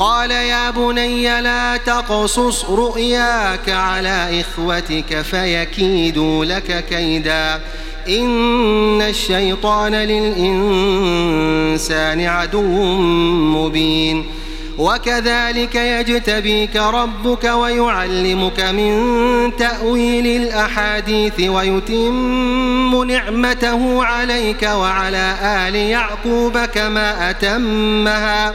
قال يا بني لا تقصص رؤياك على إخوتك فيكيدوا لك كيدا. إن الشيطان للإنسان عدو مبين. وكذلك يجتبيك ربك ويعلمك من تأويل الأحاديث ويتم نعمته عليك وعلى آل يعقوب كما أتمها.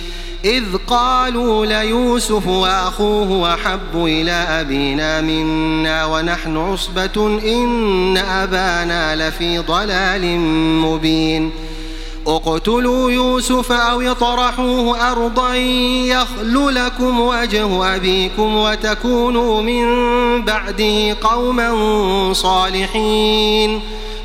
إذ قالوا ليوسف وأخوه وحب إلى أبينا منا ونحن عصبة إن أبانا لفي ضلال مبين. اقتلوا يوسف أو اطرحوه أرضا يخل لكم وجه أبيكم وتكونوا من بعده قوما صالحين.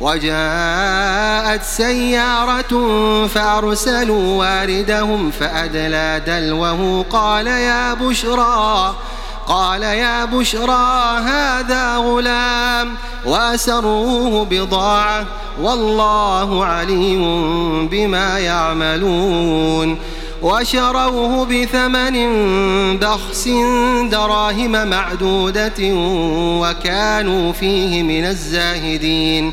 وجاءت سيارة فأرسلوا واردهم فأدلى دلوه قال يا بشرى قال يا بشرى هذا غلام وأسروه بضاعة والله عليم بما يعملون. وشروه بثمن بخس دراهم معدودة وكانوا فيه من الزاهدين.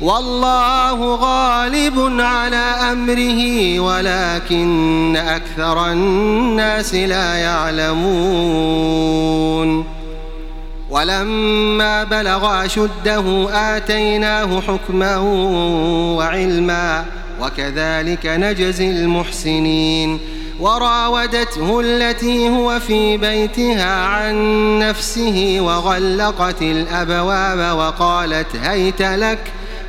والله غالب على أمره ولكن أكثر الناس لا يعلمون. ولما بلغ أشده آتيناه حكما وعلما وكذلك نجزي المحسنين. وراودته التي هو في بيتها عن نفسه وغلقت الأبواب وقالت هيت لك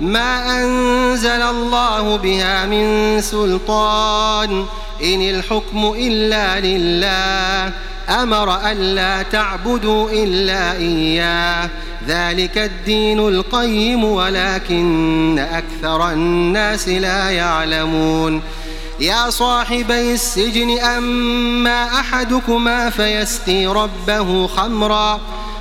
ما أنزل الله بها من سلطان. إن الحكم إلا لله. أمر ألا تعبدوا إلا إياه. ذلك الدين القيم ولكن أكثر الناس لا يعلمون. يا صاحبي السجن أما أحدكما فيسقي ربه خمرا.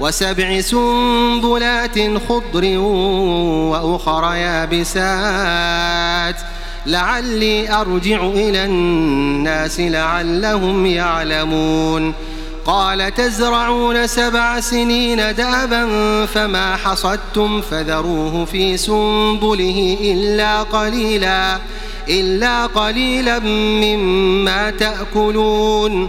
وسبع سنبلات خضر وأخر يابسات ۖ. لعلي أرجع إلى الناس لعلهم يعلمون. قال تزرعون سبع سنين دأبا فما حصدتم فذروه في سنبله إلا قليلا إلا قليلا مما تأكلون.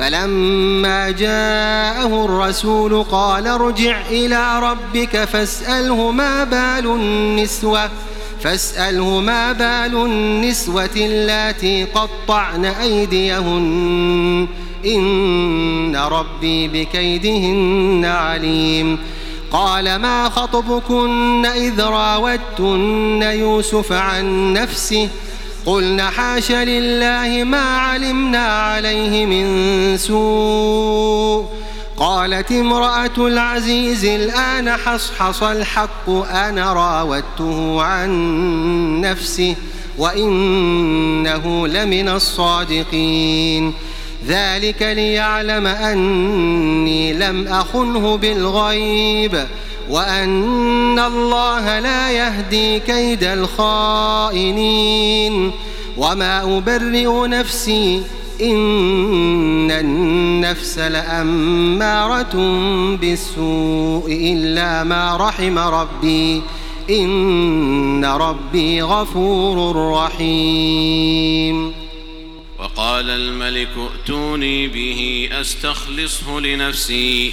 فلما جاءه الرسول قال ارجع إلى ربك فاسأله ما بال النسوة فاسأله ما بال النسوة اللاتي قطعن أيديهن إن ربي بكيدهن عليم. قال ما خطبكن إذ راوتن يوسف عن نفسه؟ قلنا حاش لله ما علمنا عليه من سوء. قالت امرأة العزيز الآن حصحص الحق أنا راودته عن نفسه وإنه لمن الصادقين. ذلك ليعلم أني لم أخنه بالغيب. وأن الله لا يهدي كيد الخائنين. وما أبرئ نفسي إن النفس لأمارة بالسوء إلا ما رحم ربي. إن ربي غفور رحيم. وقال الملك ائتوني به أستخلصه لنفسي.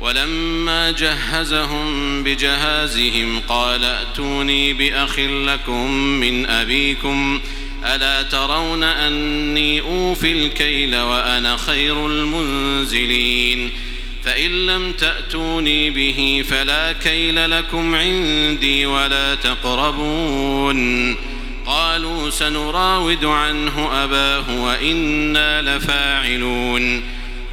ولما جهزهم بجهازهم قال ائتوني بأخ لكم من أبيكم ألا ترون أني أوفي الكيل وأنا خير المنزلين؟ فإن لم تأتوني به فلا كيل لكم عندي ولا تقربون. قالوا سنراود عنه أباه وإنا لفاعلون.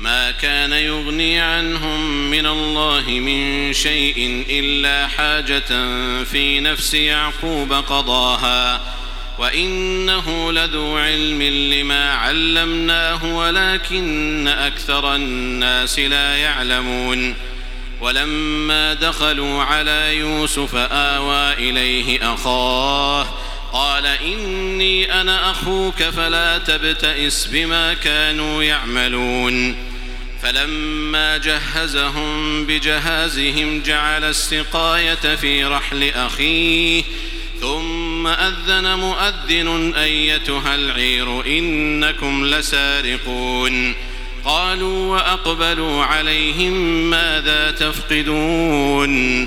ما كان يغني عنهم من الله من شيء إلا حاجة في نفس يعقوب قضاها وإنه لذو علم لما علمناه ولكن أكثر الناس لا يعلمون ولما دخلوا على يوسف آوى إليه أخاه قال إني أنا أخوك فلا تبتئس بما كانوا يعملون. فلما جهزهم بجهازهم جعل السقاية في رحل أخيه ثم أذن مؤذن أيتها العير إنكم لسارقون. قالوا وأقبلوا عليهم ماذا تفقدون؟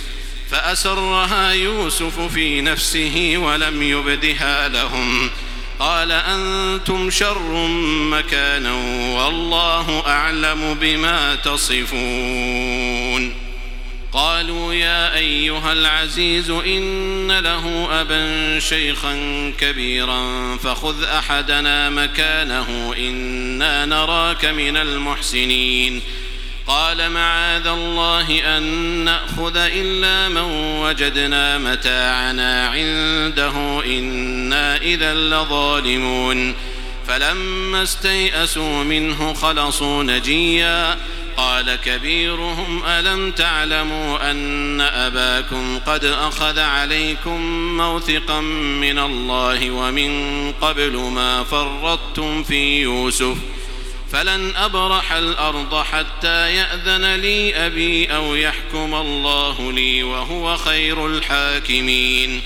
فأسرها يوسف في نفسه ولم يبدها لهم. قال أنتم شر مكانا والله أعلم بما تصفون. قالوا يا أيها العزيز إن له أبا شيخا كبيرا فخذ أحدنا مكانه إنا نراك من المحسنين. قال معاذ الله أن نأخذ إلا من وجدنا متاعنا عنده إنا إذا لظالمون. فلما استيئسوا منه خلصوا نجيا. قال كبيرهم ألم تعلموا أن أباكم قد أخذ عليكم موثقا من الله ومن قبل ما فرطتم في يوسف ۖ؟ فلن أبرح الأرض حتى يأذن لي أبي أو يحكم الله لي وهو خير الحاكمين.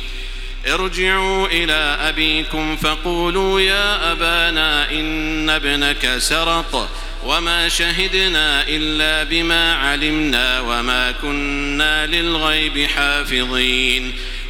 ارجعوا إلى أبيكم فقولوا يا أبانا إن ابنك سرق وما شهدنا إلا بما علمنا وما كنا للغيب حافظين.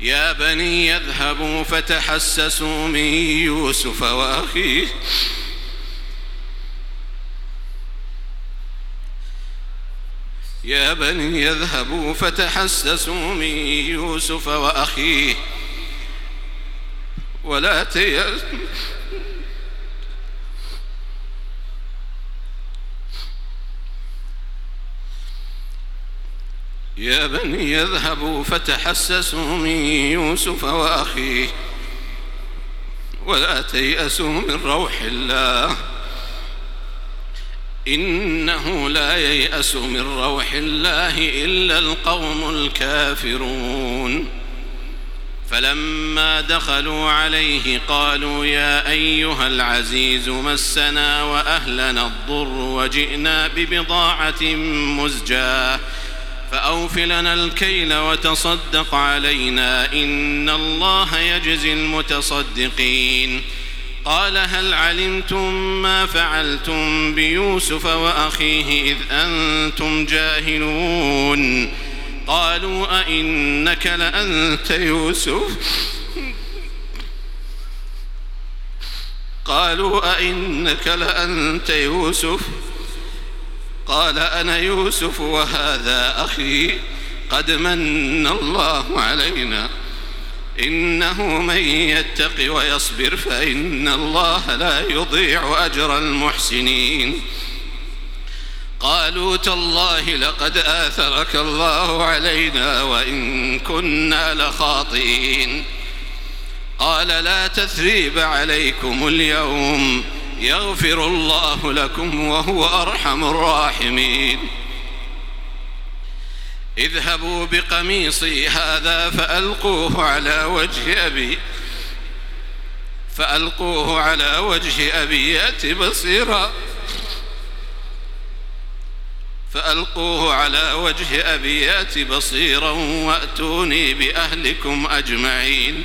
يا بني يذهبوا فتحسسوا من يوسف وأخيه. يا بني يذهبوا فتحسسوا من يوسف وأخيه. ولا تيأسوا يا بني يذهبوا فتحسسوا من يوسف وأخيه. ولا تيأسوا من روح الله. إنه لا ييأس من روح الله إلا القوم الكافرون. فلما دخلوا عليه قالوا يا أيها العزيز مسنا وأهلنا الضر وجئنا ببضاعة مزجاة. فأوف لنا الكيل وتصدق علينا إن الله يجزي المتصدقين. قال هل علمتم ما فعلتم بيوسف وأخيه إذ أنتم جاهلون؟ قالوا أئنك لأنت يوسف؟ قالوا أئنك لأنت يوسف؟ قال أنا يوسف وهذا أخي قد من الله علينا. إنه من يتق ويصبر فإن الله لا يضيع أجر المحسنين. قالوا تالله لقد آثرك الله علينا وإن كنا لخاطئين. قال لا تثريب عليكم اليوم. يغفر الله لكم وهو أرحم الراحمين. اذهبوا بقميصي هذا فألقوه على وجه أبي فألقوه على وجه أبي يأت بصيرا. فألقوه على وجه أبي يأت بصيرا وأتوني بأهلكم أجمعين.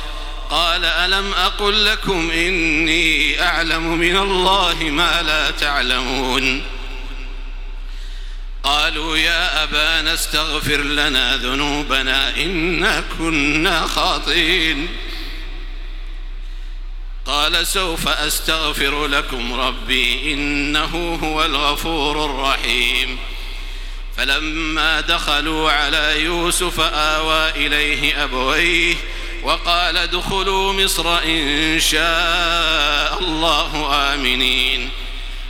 قال ألم أقل لكم إني أعلم من الله ما لا تعلمون؟ قالوا يا أبانا استغفر لنا ذنوبنا إنا كنا خاطئين. قال سوف أستغفر لكم ربي إنه هو الغفور الرحيم. فلما دخلوا على يوسف آوى إليه أبويه وقال ادخلوا مصر إن شاء الله آمنين.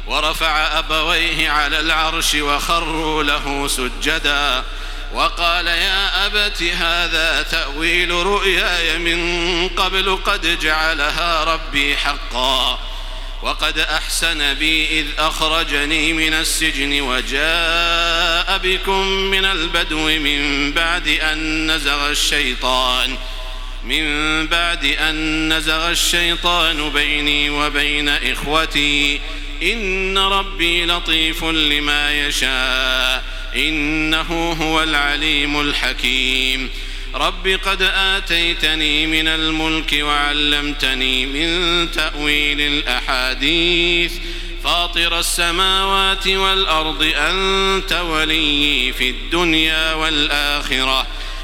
ورفع أبويه على العرش وخروا له سجداً. وقال يا أبت هذا تأويل رؤياي من قبل قد جعلها ربي حقا. وقد أحسن بي إذ أخرجني من السجن وجاء بكم من البدو من بعد أن نزغ الشيطان. من بعد أن نزغ الشيطان بيني وبين إخوتي. إن ربي لطيف لما يشاء. إنه هو العليم الحكيم. رب قد آتيتني من الملك وعلمتني من تأويل الأحاديث. فاطر السماوات والأرض أنت ولي في الدنيا والآخرة.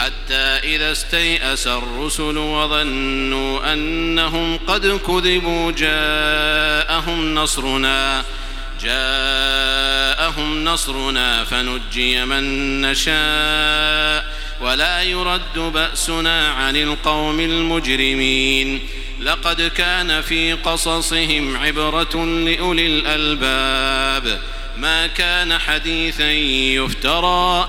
حتى إذا استيأس الرسل وظنوا أنهم قد كذبوا جاءهم نصرنا جاءهم نصرنا فنجي من نشاء ولا يرد بأسنا عن القوم المجرمين. لقد كان في قصصهم عبرة لأولي الألباب. ما كان حديثا يفترى